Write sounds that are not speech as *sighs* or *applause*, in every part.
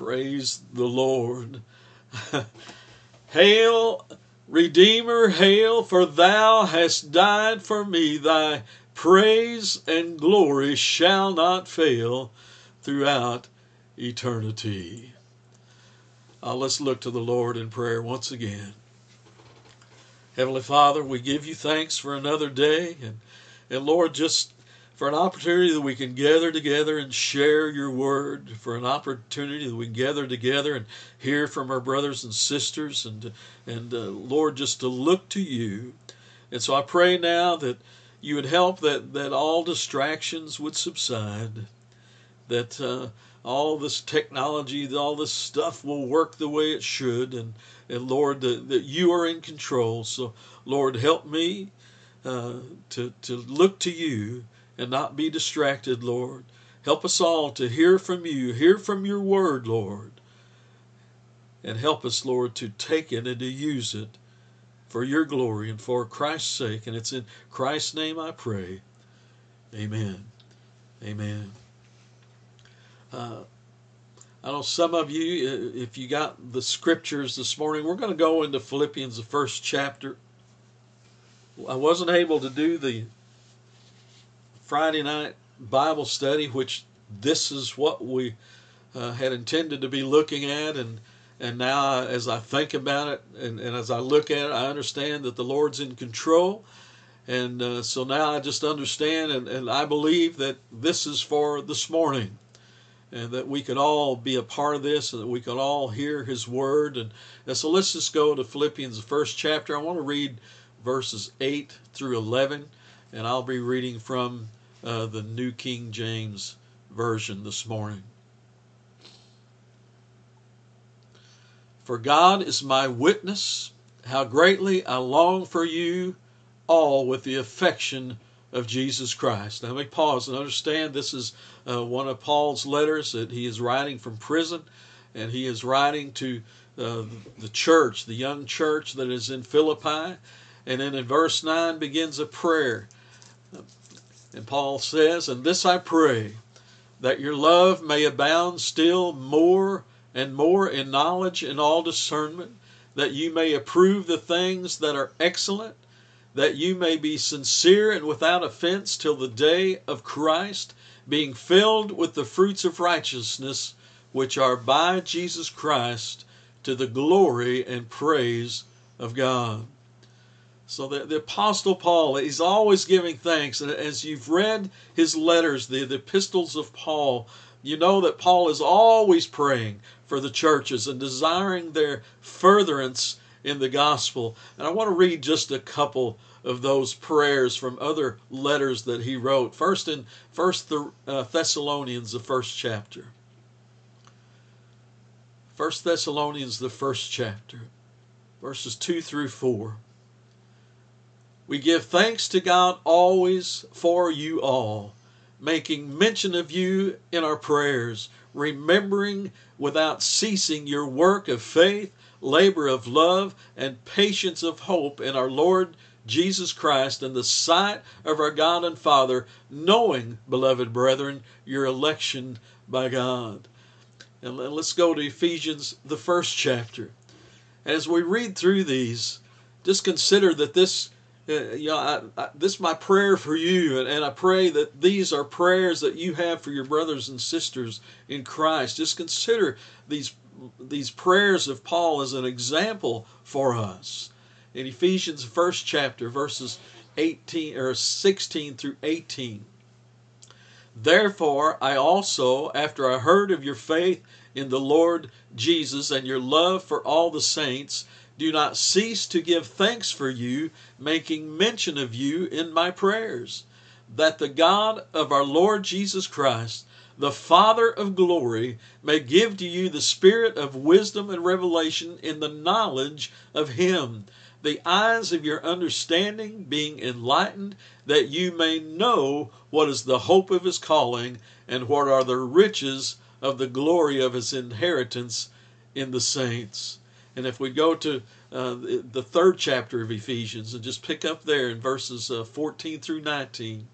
Praise the Lord. *laughs* hail, Redeemer, hail, for thou hast died for me. Thy praise and glory shall not fail throughout eternity. Uh, let's look to the Lord in prayer once again. Heavenly Father, we give you thanks for another day, and, and Lord, just for an opportunity that we can gather together and share your word, for an opportunity that we can gather together and hear from our brothers and sisters, and and uh, Lord, just to look to you. And so I pray now that you would help that that all distractions would subside, that. Uh, all this technology, all this stuff will work the way it should, and and Lord, that, that you are in control. So Lord, help me uh, to to look to you and not be distracted, Lord. Help us all to hear from you, hear from your word, Lord, and help us, Lord, to take it and to use it for your glory and for Christ's sake. And it's in Christ's name I pray. Amen. Amen. Uh, I know some of you, uh, if you got the scriptures this morning, we're going to go into Philippians, the first chapter. I wasn't able to do the Friday night Bible study, which this is what we uh, had intended to be looking at, and and now as I think about it and, and as I look at it, I understand that the Lord's in control, and uh, so now I just understand, and, and I believe that this is for this morning and that we could all be a part of this and that we could all hear his word. And, and so let's just go to philippians the first chapter. I want to read verses 8 through 11 and i'll be reading from uh, the new king james version this morning for god is my witness how greatly i long for you all with the affection of Jesus Christ. Now, me pause and understand this is uh, one of Paul's letters that he is writing from prison, and he is writing to uh, the church, the young church that is in Philippi. And then in verse 9 begins a prayer. And Paul says, And this I pray, that your love may abound still more and more in knowledge and all discernment, that you may approve the things that are excellent that you may be sincere and without offense till the day of Christ, being filled with the fruits of righteousness, which are by Jesus Christ, to the glory and praise of God. So the, the Apostle Paul, he's always giving thanks. And as you've read his letters, the, the epistles of Paul, you know that Paul is always praying for the churches and desiring their furtherance in the gospel. And I want to read just a couple of those prayers from other letters that he wrote. First in First uh, Thessalonians, the first chapter. First Thessalonians, the first chapter, verses two through four. We give thanks to God always for you all, making mention of you in our prayers, remembering without ceasing your work of faith labor of love, and patience of hope in our Lord Jesus Christ in the sight of our God and Father, knowing, beloved brethren, your election by God. And let's go to Ephesians, the first chapter. As we read through these, just consider that this, uh, you know, I, I, this is my prayer for you, and, and I pray that these are prayers that you have for your brothers and sisters in Christ. Just consider these these prayers of Paul as an example for us. In Ephesians first chapter, verses 18 or 16 through 18. Therefore, I also, after I heard of your faith in the Lord Jesus and your love for all the saints, do not cease to give thanks for you, making mention of you in my prayers, that the God of our Lord Jesus Christ, the Father of glory may give to you the spirit of wisdom and revelation in the knowledge of Him, the eyes of your understanding being enlightened, that you may know what is the hope of His calling, and what are the riches of the glory of His inheritance in the saints. And if we go to uh, the third chapter of Ephesians and just pick up there in verses uh, 14 through 19.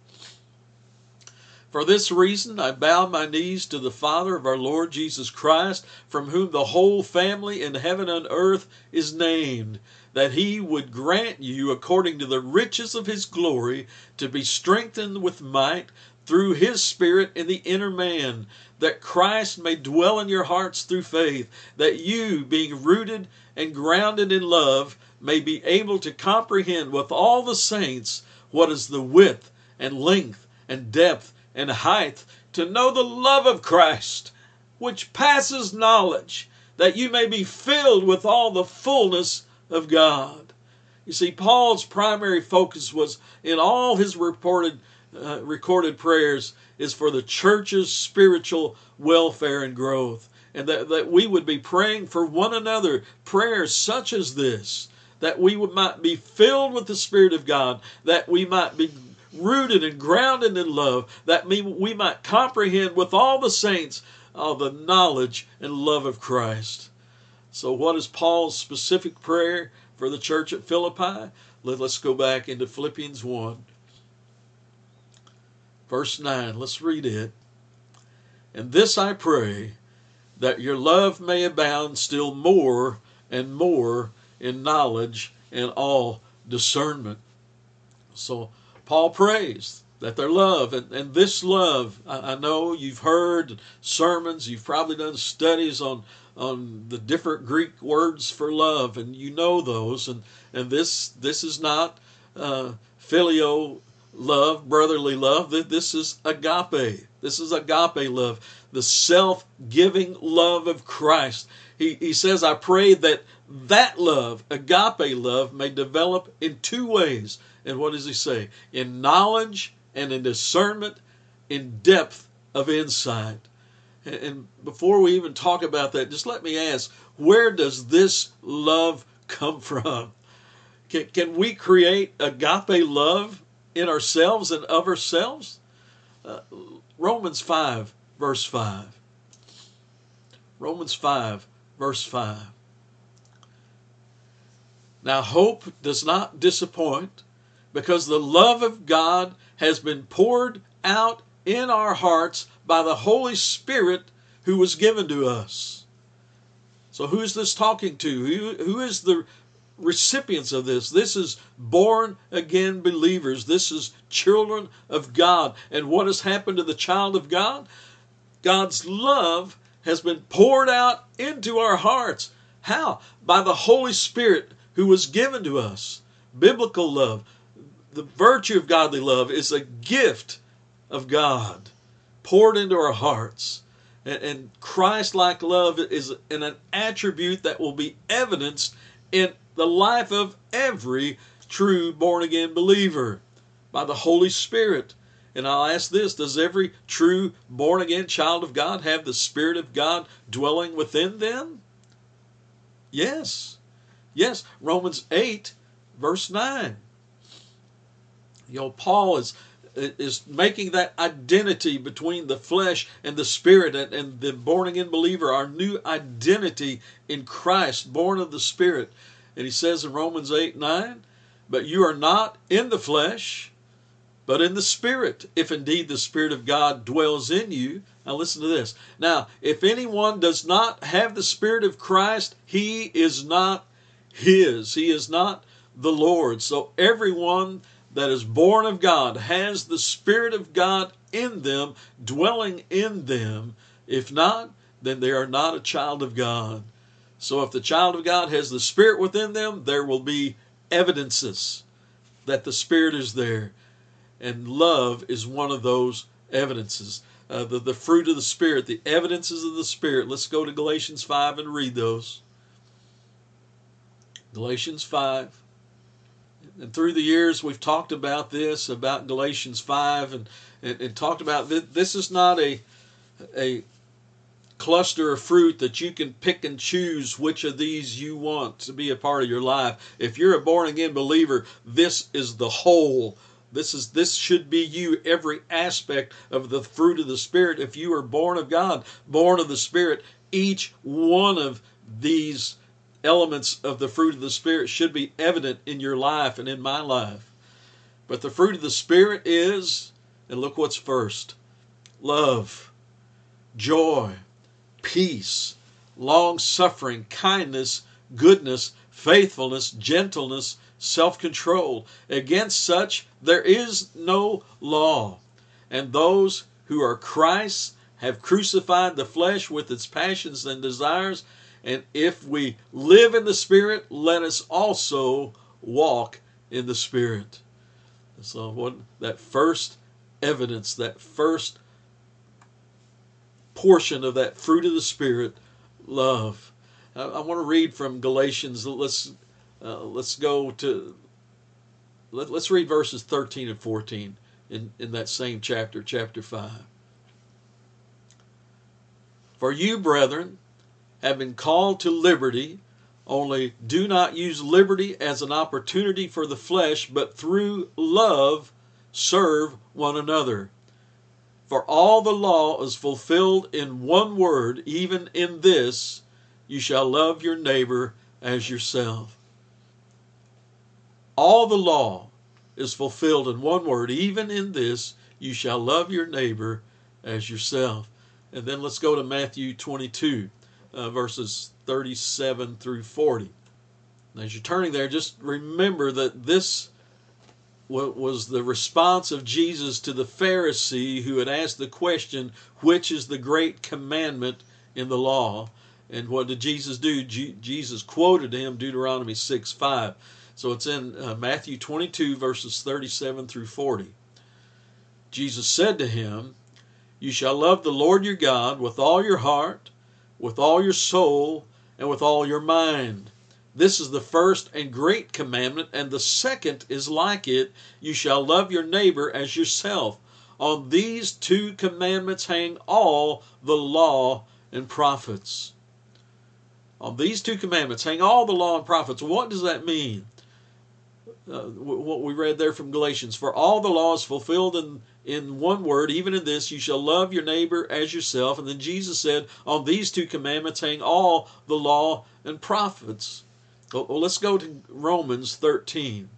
For this reason I bow my knees to the Father of our Lord Jesus Christ, from whom the whole family in heaven and earth is named, that he would grant you, according to the riches of his glory, to be strengthened with might through his Spirit in the inner man, that Christ may dwell in your hearts through faith, that you, being rooted and grounded in love, may be able to comprehend with all the saints what is the width and length and depth and height, to know the love of Christ, which passes knowledge, that you may be filled with all the fullness of God. You see, Paul's primary focus was in all his reported uh, recorded prayers is for the church's spiritual welfare and growth. And that, that we would be praying for one another prayers such as this, that we would, might be filled with the Spirit of God, that we might be rooted and grounded in love, that we, we might comprehend with all the saints uh, the knowledge and love of Christ. So, what is Paul's specific prayer for the church at Philippi? Let, us go back into Philippians 1. Verse 9, let's read it. And this I pray, that your love may abound still more and more in knowledge and all discernment. So Paul prays that their love and, and this love, I, I know you've heard sermons, you've probably done studies on on the different Greek words for love, and you know those, and and this this is not uh, phileo love, brotherly love. This is agape. This is agape love, the self giving love of Christ. He, he says, I pray that that love, agape love, may develop in two ways. And what does he say? In knowledge and in discernment, in depth of insight. And before we even talk about that, just let me ask where does this love come from? Can, can we create agape love in ourselves and of ourselves? Uh, Romans 5, verse 5. Romans 5, verse 5. Now, hope does not disappoint because the love of God has been poured out in our hearts by the Holy Spirit who was given to us. So, who is this talking to? Who, who is the recipients of this. This is born again believers. This is children of God. And what has happened to the child of God? God's love has been poured out into our hearts. How? By the Holy Spirit who was given to us. Biblical love, the virtue of godly love, is a gift of God poured into our hearts. And, Christ like love is an attribute that will be evidenced in the life of every true born again believer by the Holy Spirit. And I'll ask this Does every true born again child of God have the Spirit of God dwelling within them? Yes. Yes. Romans 8, verse 9. You know, Paul is is making that identity between the flesh and the spirit and, and the born again believer, our new identity in Christ, born of the Spirit. And he says in Romans 8 9, But you are not in the flesh, but in the Spirit, if indeed the Spirit of God dwells in you. Now listen to this. Now, if anyone does not have the Spirit of Christ, he is not his. He is not the Lord. So everyone that is born of God has the Spirit of God in them, dwelling in them. If not, then they are not a child of God. So if the child of God has the Spirit within them, there will be evidences that the Spirit is there. And love is one of those evidences. Uh, the, the fruit of the Spirit, the evidences of the Spirit. Let's go to Galatians 5 and read those. Galatians 5. And through the years, we've talked about this, about Galatians 5, and, and, and talked about this. This is not a, a cluster of fruit that you can pick and choose which of these you want to be a part of your life. If you're a born again believer, this is the whole. This is this should be you every aspect of the fruit of the spirit if you are born of God, born of the spirit, each one of these elements of the fruit of the spirit should be evident in your life and in my life. But the fruit of the spirit is and look what's first love, joy, peace, long suffering, kindness, goodness, faithfulness, gentleness, self control. Against such there is no law. And those who are Christ's have crucified the flesh with its passions and desires. And if we live in the Spirit, let us also walk in the Spirit. So, what that first evidence, that first portion of that fruit of the Spirit, love. I, I want to read from Galatians. Let's uh, let's go to let, us read verses 13 and 14 in, in that same chapter, chapter 5. For you, brethren, have been called to liberty, only do not use liberty as an opportunity for the flesh, but through love serve one another. For all the law is fulfilled in one word, even in this you shall love your neighbor as yourself. All the law is fulfilled in one word, even in this you shall love your neighbor as yourself. And then let's go to Matthew 22, uh, verses 37 through 40. as you're turning there, just remember that this was the response of Jesus to the Pharisee who had asked the question, Which is the great commandment in the law? And what did Jesus do? Jesus quoted him Deuteronomy 6 5. So it's in uh, Matthew 22, verses 37 through 40. Jesus said to him, You shall love the Lord your God with all your heart, with all your soul, and with all your mind. This is the first and great commandment, and the second is like it you shall love your neighbor as yourself. On these two commandments hang all the law and prophets. On these two commandments hang all the law and prophets. What does that mean? Uh, what we read there from Galatians. For all the law is fulfilled in, in one word, even in this, you shall love your neighbor as yourself. And then Jesus said, On these two commandments hang all the law and prophets. Well, let's go to Romans 13.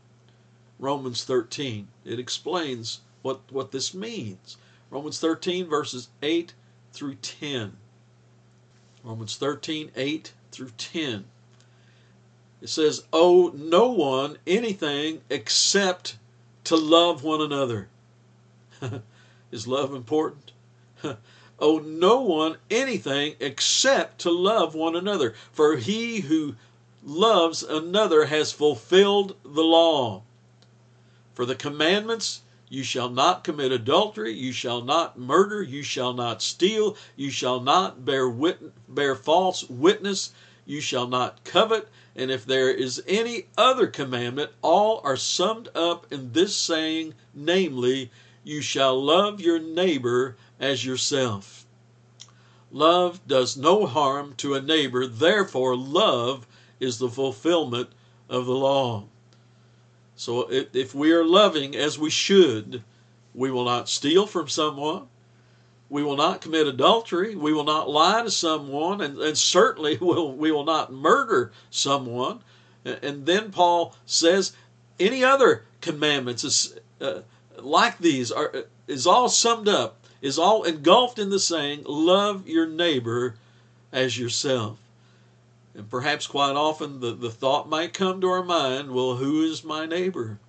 Romans 13. It explains what, what this means. Romans 13, verses 8 through 10. Romans 13, 8 through 10. It says, Owe no one anything except to love one another. *laughs* Is love important? *laughs* Owe no one anything except to love one another. For he who loves another has fulfilled the law. For the commandments you shall not commit adultery, you shall not murder, you shall not steal, you shall not bear, wit- bear false witness, you shall not covet, and if there is any other commandment, all are summed up in this saying, namely, you shall love your neighbor as yourself. Love does no harm to a neighbor, therefore, love is the fulfillment of the law. So if we are loving as we should, we will not steal from someone. We will not commit adultery. We will not lie to someone. And, and certainly *laughs* will, we will not murder someone. And then Paul says any other commandments is, uh, like these are is all summed up, is all engulfed in the saying, love your neighbor as yourself. And perhaps quite often the, the thought might come to our mind, well, who is my neighbor?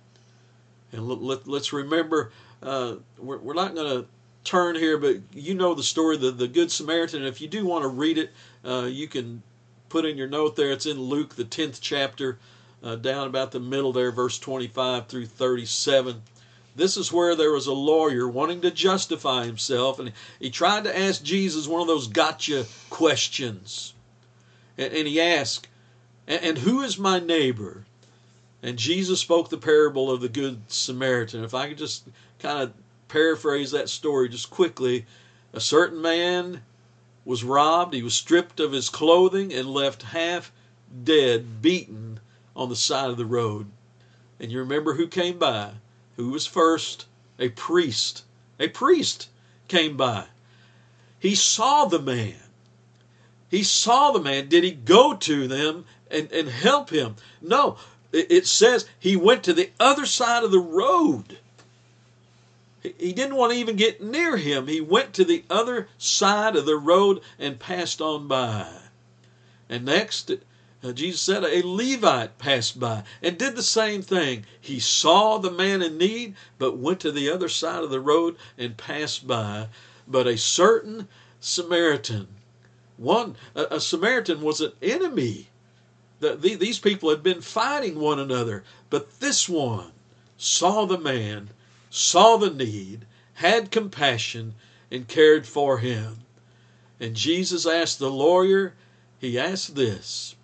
And let, let, us remember, uh, we're, we're not going to turn here, but you know the story, the, the Good Samaritan. If you do want to read it, uh, you can put in your note there. It's in Luke, the 10th chapter, uh, down about the middle there, verse 25 through 37. This is where there was a lawyer wanting to justify himself, and he tried to ask Jesus one of those gotcha questions. And, he asked, and who is my neighbor? And Jesus spoke the parable of the Good Samaritan. If I could just kind of paraphrase that story just quickly, a certain man was robbed, he was stripped of his clothing and left half dead, beaten on the side of the road. And you remember who came by? Who was first? A priest. A priest came by. He saw the man. He saw the man. Did he go to them and, and help him? No. It says he went to the other side of the road. he didn't want to even get near him. He went to the other side of the road and passed on by. And next, uh, Jesus said a Levite passed by and did the same thing. He saw the man in need, but went to the other side of the road and passed by. But a certain Samaritan, one a, a Samaritan was an enemy. The, the, these people had been fighting one another, but this one saw the man, saw the need, had compassion, and cared for him. And Jesus asked the lawyer, he asked this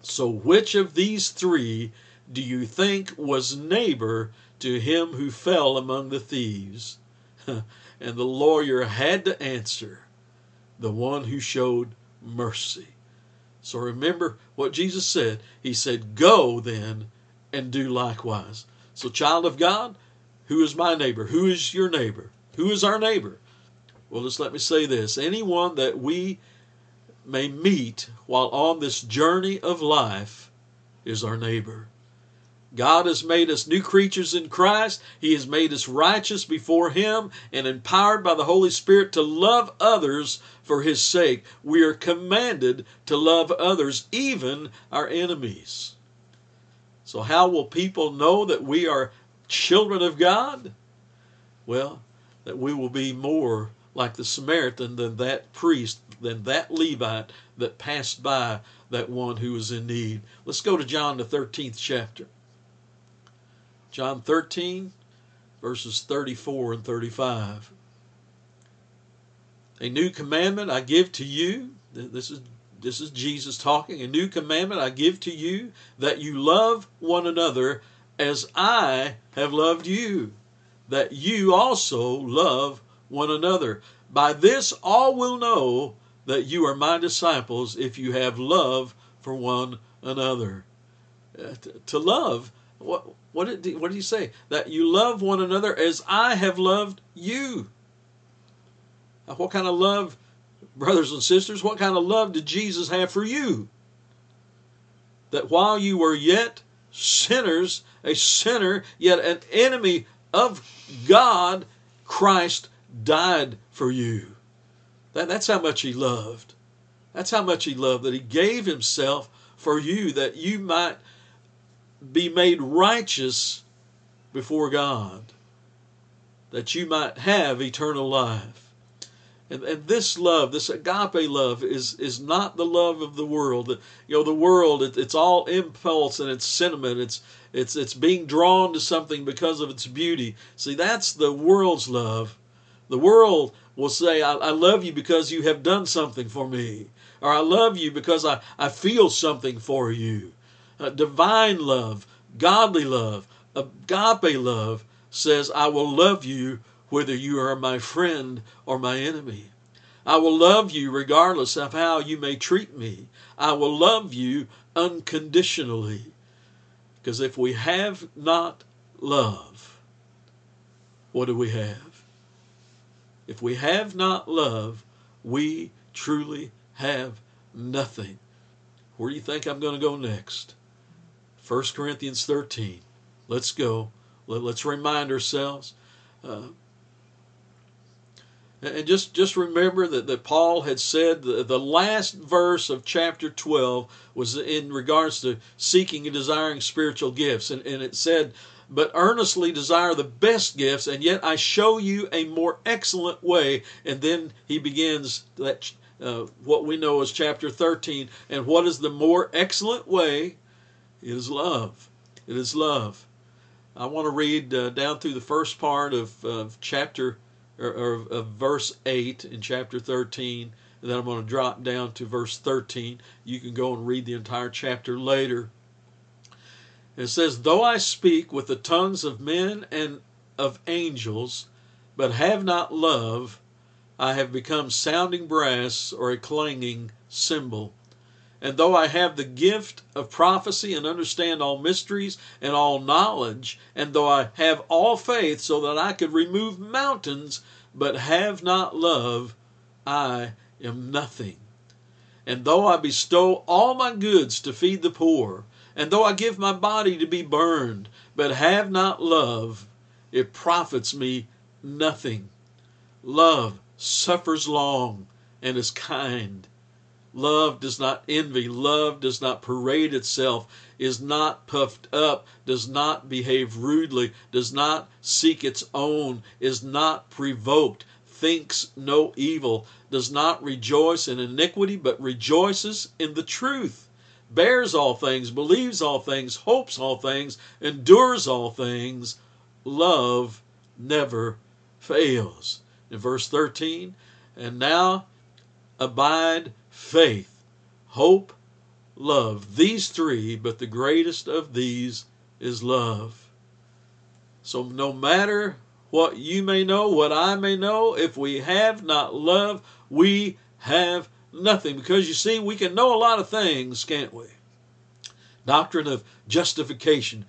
So which of these three do you think was neighbor to him who fell among the thieves? *laughs* and the lawyer had to answer, The one who showed mercy. So remember what Jesus said. He said, Go then and do likewise. So, child of God, who is my neighbor? Who is your neighbor? Who is our neighbor? Well, just let me say this anyone that we may meet while on this journey of life is our neighbor. God has made us new creatures in Christ. He has made us righteous before Him and empowered by the Holy Spirit to love others for His sake. We are commanded to love others, even our enemies. So, how will people know that we are children of God? Well, that we will be more like the Samaritan than that priest, than that Levite that passed by that one who was in need. Let's go to John, the 13th chapter. John 13, verses 34 and 35. A new commandment I give to you. This is this is Jesus talking. A new commandment I give to you that you love one another as I have loved you, that you also love one another. By this all will know that you are my disciples if you have love for one another. Uh, to love, what what did what did he say? That you love one another as I have loved you. What kind of love brothers and sisters, what kind of love did Jesus have for you? That while you were yet sinners, a sinner, yet an enemy of God, Christ died for you. That, that's how much He loved. That's how much He loved, that He gave Himself for you, that you might be made righteous before God, that you might have eternal life. And, and this love, this agape love, is is not the love of the world. You know, the world it, it's all impulse and it's sentiment. It's it's it's being drawn to something because of its beauty. See, that's the world's love. The world will say, I, I love you because you have done something for me. Or I love you because I, I feel something for you. Uh, divine love, godly love, agape love says, I will love you whether you are my friend or my enemy. I will love you regardless of how you may treat me. I will love you unconditionally. Because if we have not love, what do we have? If we have not love, we truly have nothing. Where do you think I'm going to go next? 1 Corinthians 13. Let's go. Let, us remind ourselves. Uh, and just, just remember that, that Paul had said the, the last verse of chapter 12 was in regards to seeking and desiring spiritual gifts. And, and it said, But earnestly desire the best gifts, and yet I show you a more excellent way. And then he begins that uh, what we know as chapter 13. And what is the more excellent way? It is love. It is love. I want to read uh, down through the first part of, of chapter or, or of verse 8 in chapter 13. And then I'm going to drop down to verse 13. You can go and read the entire chapter later. It says, Though I speak with the tongues of men and of angels, but have not love, I have become sounding brass or a clanging cymbal. And though I have the gift of prophecy and understand all mysteries and all knowledge, and though I have all faith so that I could remove mountains, but have not love, I am nothing. And though I bestow all my goods to feed the poor, and though I give my body to be burned, but have not love, it profits me nothing. Love suffers long and is kind. Love does not envy. Love does not parade itself, is not puffed up, does not behave rudely, does not seek its own, is not provoked, thinks no evil, does not rejoice in iniquity, but rejoices in the truth, bears all things, believes all things, hopes all things, endures all things. Love never fails. In verse 13, and now abide faith, hope, love. These three, but the greatest of these is love. So no matter what you may know, what I may know, if we have not love, we have nothing. Because you see, we can know a lot of things, can't we? Doctrine of justification.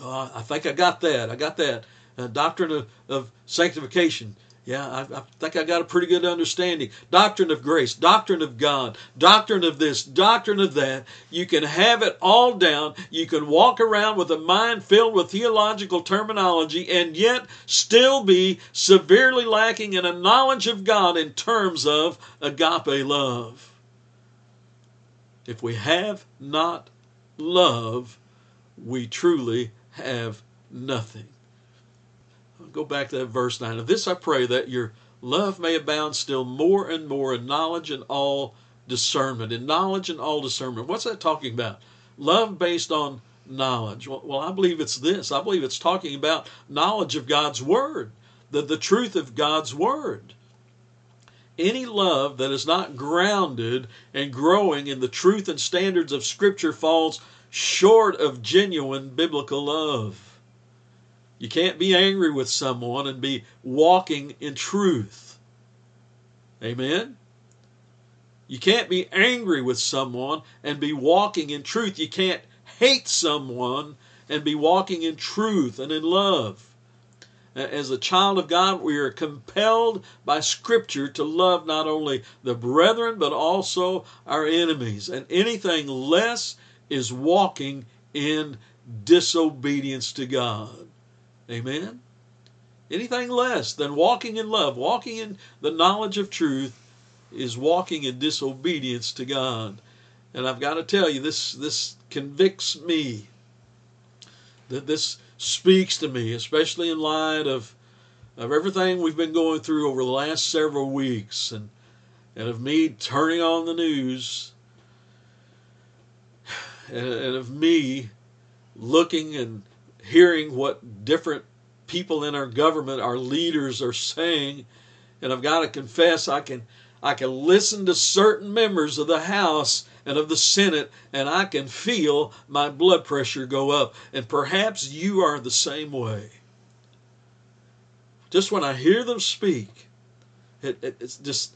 Oh, I think I got that. I got that. Uh, doctrine of, of sanctification. Yeah, I, I, think I got a pretty good understanding. Doctrine of grace, doctrine of God, doctrine of this, doctrine of that. You can have it all down. You can walk around with a mind filled with theological terminology and yet still be severely lacking in a knowledge of God in terms of agape love. If we have not love, we truly have nothing go back to that verse 9. Of this I pray that your love may abound still more and more in knowledge and all discernment. In knowledge and all discernment. What's that talking about? Love based on knowledge. Well, well, I believe it's this. I believe it's talking about knowledge of God's Word, the, the truth of God's Word. Any love that is not grounded and growing in the truth and standards of Scripture falls short of genuine biblical love. You can't be angry with someone and be walking in truth. Amen? You can't be angry with someone and be walking in truth. You can't hate someone and be walking in truth and in love. As a child of God, we are compelled by Scripture to love not only the brethren, but also our enemies. And anything less is walking in disobedience to God. Amen? Anything less than walking in love, walking in the knowledge of truth, is walking in disobedience to God. And I've got to tell you, this this convicts me. That this speaks to me, especially in light of of everything we've been going through over the last several weeks, and and of me turning on the news, *sighs* and, and of me looking and hearing what different people in our government, our leaders are saying, and I've got to confess, I can I can listen to certain members of the House and of the Senate, and I can feel my blood pressure go up. And perhaps you are the same way. Just when I hear them speak, it, it, it's just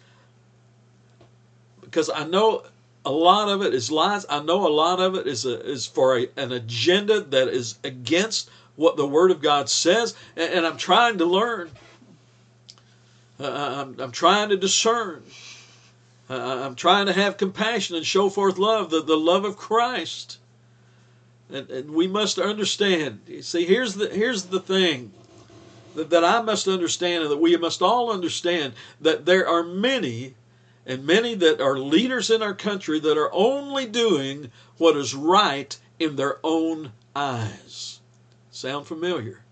because I know a lot of it is lies. I know a lot of it is a, is for a, an agenda that is against what the Word of God says, and, and I'm trying to learn. Uh, I'm, I'm trying to discern. Uh, I'm trying to have compassion and show forth love, the, the love of Christ. And, and we must understand. You see, here's the here's the thing that, that I must understand, and that we must all understand that there are many and many that are leaders in our country that are only doing what is right in their own eyes. Sound familiar?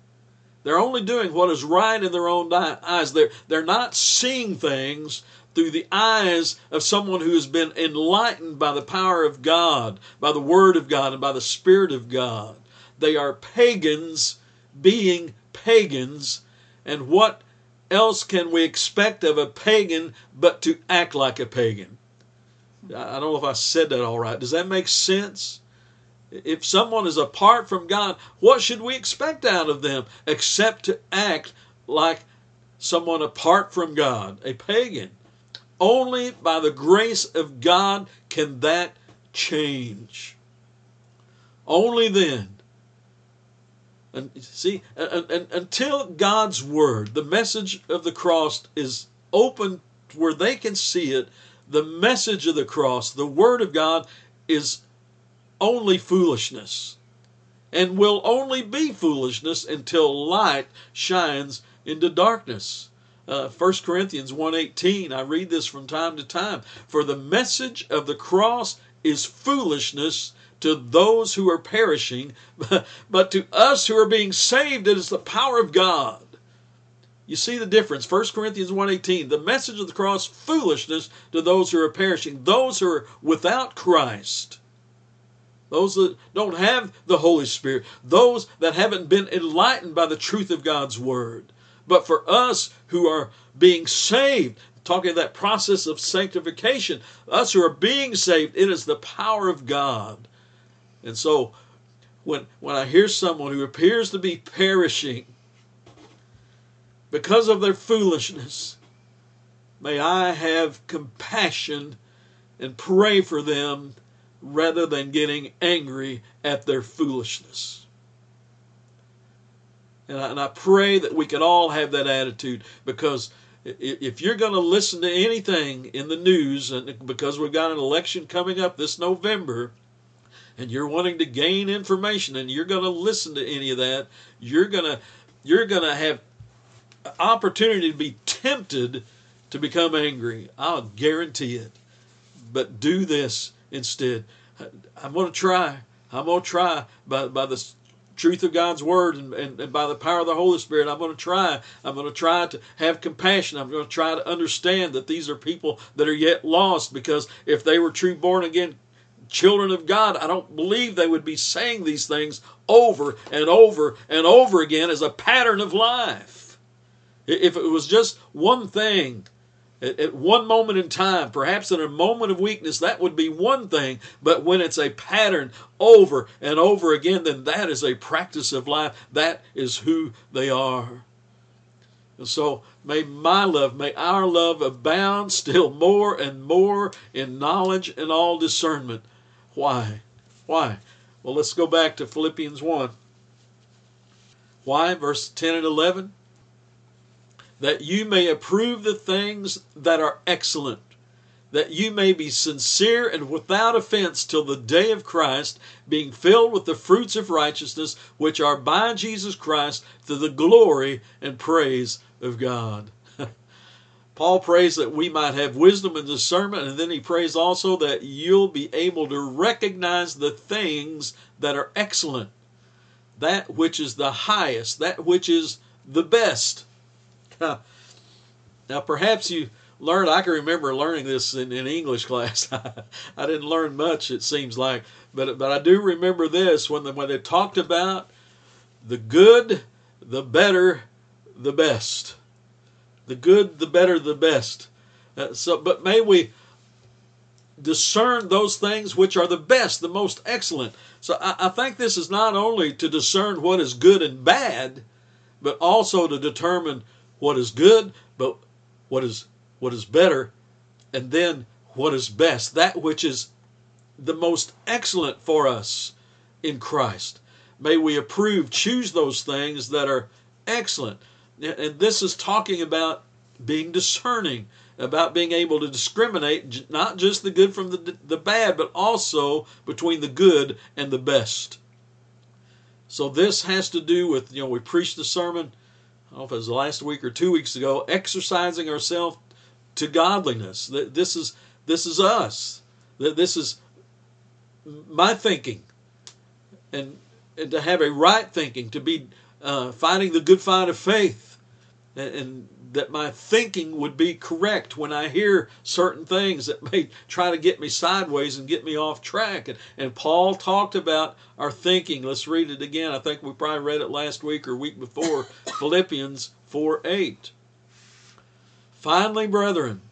They're only doing what is right in their own eyes. They're, they're not seeing things through the eyes of someone who has been enlightened by the power of God, by the Word of God, and by the Spirit of God. They are pagans being pagans, and what else can we expect of a pagan but to act like a pagan? I don't know if I said that all right. Does that make sense? If someone is apart from God, what should we expect out of them except to act like someone apart from God, a pagan? Only by the grace of God can that change. Only then and see, and, and, until God's word, the message of the cross is open where they can see it, the message of the cross, the word of God is only foolishness and will only be foolishness until light shines into darkness. Uh, 1 Corinthians 1.18, I read this from time to time. For the message of the cross is foolishness to those who are perishing, *laughs* but to us who are being saved, it is the power of God. You see the difference. 1 Corinthians 1.18, the message of the cross, foolishness to those who are perishing, those who are without Christ. Those that don't have the Holy Spirit, those that haven't been enlightened by the truth of God's Word. But for us who are being saved, talking of that process of sanctification, us who are being saved, it is the power of God. And so when when I hear someone who appears to be perishing because of their foolishness, may I have compassion and pray for them rather than getting angry at their foolishness. And I, and I pray that we can all have that attitude because if you're going to listen to anything in the news, and because we've got an election coming up this November, and you're wanting to gain information, and you're going to listen to any of that, you're going to you're going to have opportunity to be tempted to become angry. I'll guarantee it. But do this instead. I'm going to try. I'm going to try by by the truth of God's word and, and, and, by the power of the Holy Spirit, I'm going to try. I'm going to try to have compassion. I'm going to try to understand that these are people that are yet lost because if they were true born again children of God, I don't believe they would be saying these things over and over and over again as a pattern of life. If it was just one thing, at, one moment in time, perhaps in a moment of weakness, that would be one thing. But when it's a pattern over and over again, then that is a practice of life. That is who they are. And so may my love, may our love abound still more and more in knowledge and all discernment. Why? Why? Well, let's go back to Philippians 1. Why? Verse 10 and 11 that you may approve the things that are excellent, that you may be sincere and without offense till the day of Christ, being filled with the fruits of righteousness which are by Jesus Christ to the glory and praise of God. Paul prays that we might have wisdom and discernment, and then he prays also that you'll be able to recognize the things that are excellent, that which is the highest, that which is the best. *laughs* now, perhaps you learned, I can remember learning this in, in English *laughs* class. I didn't learn much, it seems like, but, but I do remember this when, the, when they talked about the good, the better, the best. The good, the better, the best. Uh, so, but may we discern those things which are the best, the most excellent. So I, I think this is not only to discern what is good and bad, but also to determine what is good, but what is what is better, and then what is best, that which is the most excellent for us in Christ. May we approve, choose those things that are excellent. And this is talking about being discerning, about being able to discriminate not just the good from the, the bad, but also between the good and the best. So this has to do with, you know, we preached the sermon I don't know if it was last week or two weeks ago, exercising ourselves to godliness. This is this is us. This is my thinking, and and to have a right thinking, to be uh, fighting the good fight of faith, and, that my thinking would be correct when I hear certain things that may try to get me sideways and get me off track. And, and Paul talked about our thinking. Let's read it again. I think we probably read it last week or week before *laughs* Philippians 4 8. Finally, brethren,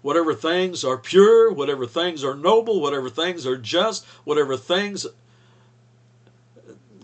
whatever things are pure, whatever things are noble, whatever things are just, whatever things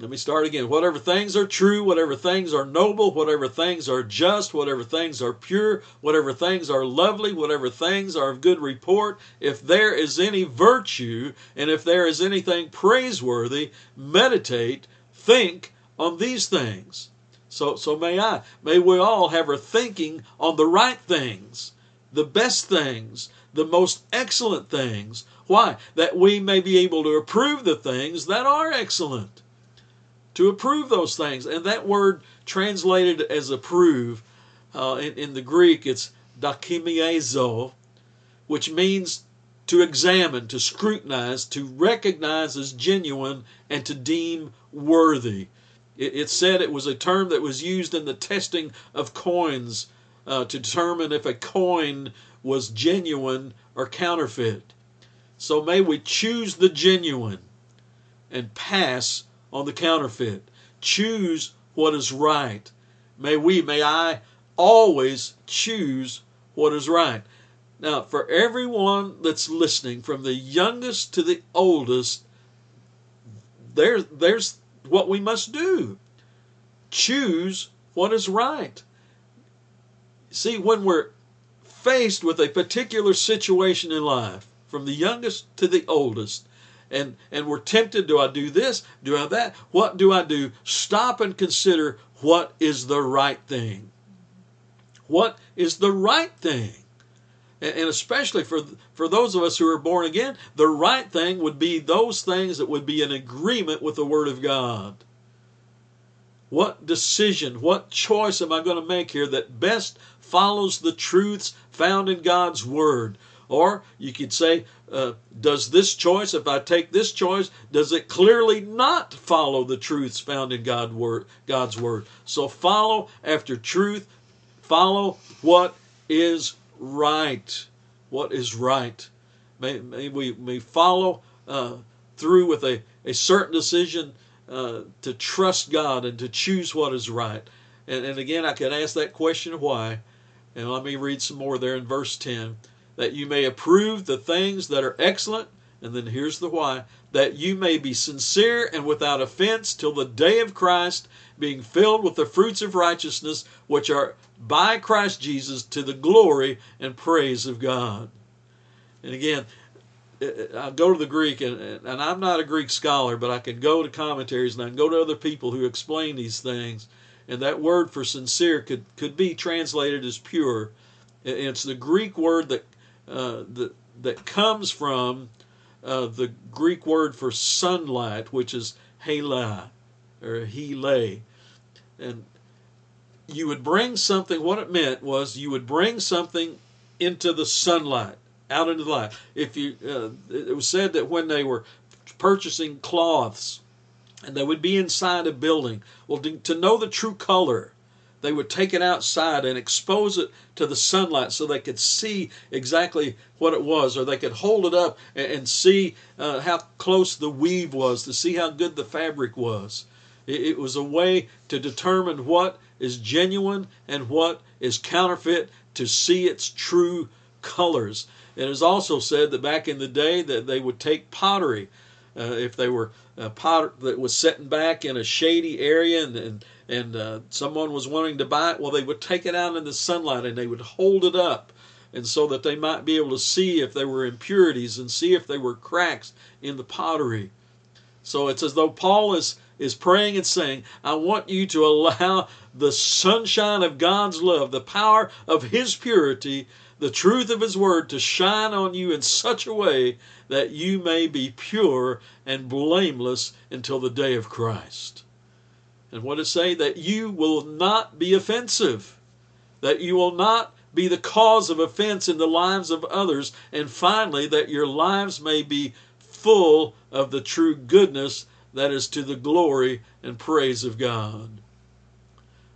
let me start again. Whatever things are true, whatever things are noble, whatever things are just, whatever things are pure, whatever things are lovely, whatever things are of good report, if there is any virtue and if there is anything praiseworthy, meditate, think on these things. So, so may I, may we all have our thinking on the right things, the best things, the most excellent things. Why? That we may be able to approve the things that are excellent to approve those things. And that word translated as approve uh, in, in the Greek, it's dokimazo, which means to examine, to scrutinize, to recognize as genuine, and to deem worthy. It, it said it was a term that was used in the testing of coins uh, to determine if a coin was genuine or counterfeit. So may we choose the genuine and pass on the counterfeit. Choose what is right. May we, may I always choose what is right. Now, for everyone that's listening, from the youngest to the oldest, there, there's what we must do. Choose what is right. See, when we're faced with a particular situation in life, from the youngest to the oldest, and and we're tempted do i do this? Do i that? What do i do? Stop and consider what is the right thing. What is the right thing? And especially for for those of us who are born again the right thing would be those things that would be in agreement with the word of god. What decision what choice am i going to make here that best follows the truths found in god's word or you could say, uh, does this choice, if I take this choice, does it clearly not follow the truths found in God word, God's word? So follow after truth, follow what is right. What is right. May, may we may follow uh, through with a, a certain decision uh, to trust God and to choose what is right. And, and again, I can ask that question why. And let me read some more there in verse 10 that you may approve the things that are excellent. And then here's the why that you may be sincere and without offense till the day of Christ, being filled with the fruits of righteousness, which are by Christ Jesus to the glory and praise of God. And again, I go to the Greek, and, and I'm not a Greek scholar, but I can go to commentaries and I can go to other people who explain these things. And that word for sincere could, could be translated as pure. It's the Greek word that uh, that that comes from uh, the Greek word for sunlight, which is hela or hele, and you would bring something. What it meant was you would bring something into the sunlight, out into the light. If you, uh, it was said that when they were purchasing cloths, and they would be inside a building. Well, to, to know the true color they would take it outside and expose it to the sunlight so they could see exactly what it was, or they could hold it up and, see uh, how close the weave was, to see how good the fabric was. It, it was a way to determine what is genuine and what is counterfeit, to see its true colors. It is also said that back in the day that they would take pottery, uh, if they were uh, pot that was sitting back in a shady area and, and and uh, someone was wanting to buy it, well, they would take it out in the sunlight and they would hold it up, and so that they might be able to see if there were impurities and see if there were cracks in the pottery. So it's as though Paul is is praying and saying, I want you to allow the sunshine of God's love, the power of His purity, the truth of His word to shine on you in such a way that you may be pure and blameless until the day of Christ. And what it say? That you will not be offensive, that you will not be the cause of offense in the lives of others, and finally, that your lives may be full of the true goodness that is to the glory and praise of God.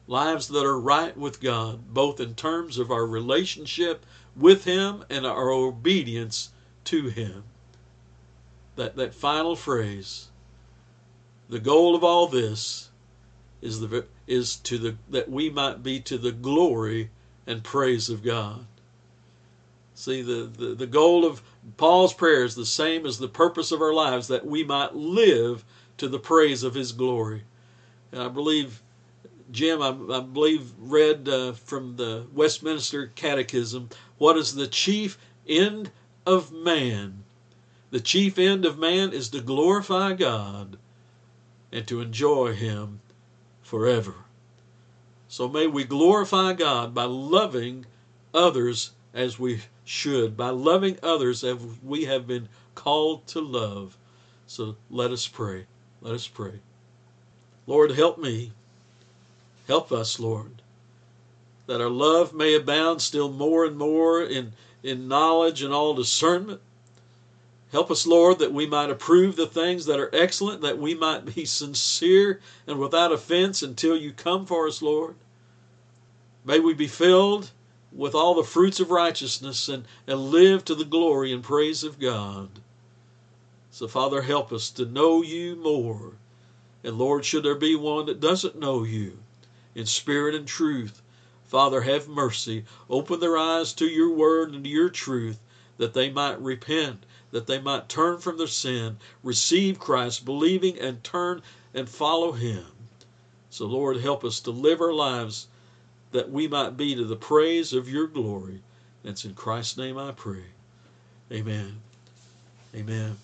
Lives that are right with God, both in terms of our relationship with Him and our obedience to Him. That, that final phrase, the goal of all this is the is to the that we might be to the glory and praise of God. See the, the, the goal of Paul's prayer is the same as the purpose of our lives that we might live to the praise of his glory. And I believe Jim, I, I believe, read uh, from the Westminster Catechism what is the chief end of man? The chief end of man is to glorify God and to enjoy Him forever. So may we glorify God by loving others as we should, by loving others as we have been called to love. So let us pray. Let us pray. Lord, help me. Help us, Lord, that our love may abound still more and more in, in knowledge and all discernment. Help us, Lord, that we might approve the things that are excellent, that we might be *laughs* sincere and without offense until you come for us, Lord. May we be filled with all the fruits of righteousness and, and live to the glory and praise of God. So, Father, help us to know you more. And Lord, should there be one that doesn't know you in spirit and truth, Father, have mercy. Open their eyes to your word and to your truth that they might repent, that they might turn from their sin, receive Christ, believing and turn and follow him. So, Lord, help us to live our lives that we might be to the praise of your glory. That's in Christ's name I pray. Amen. Amen.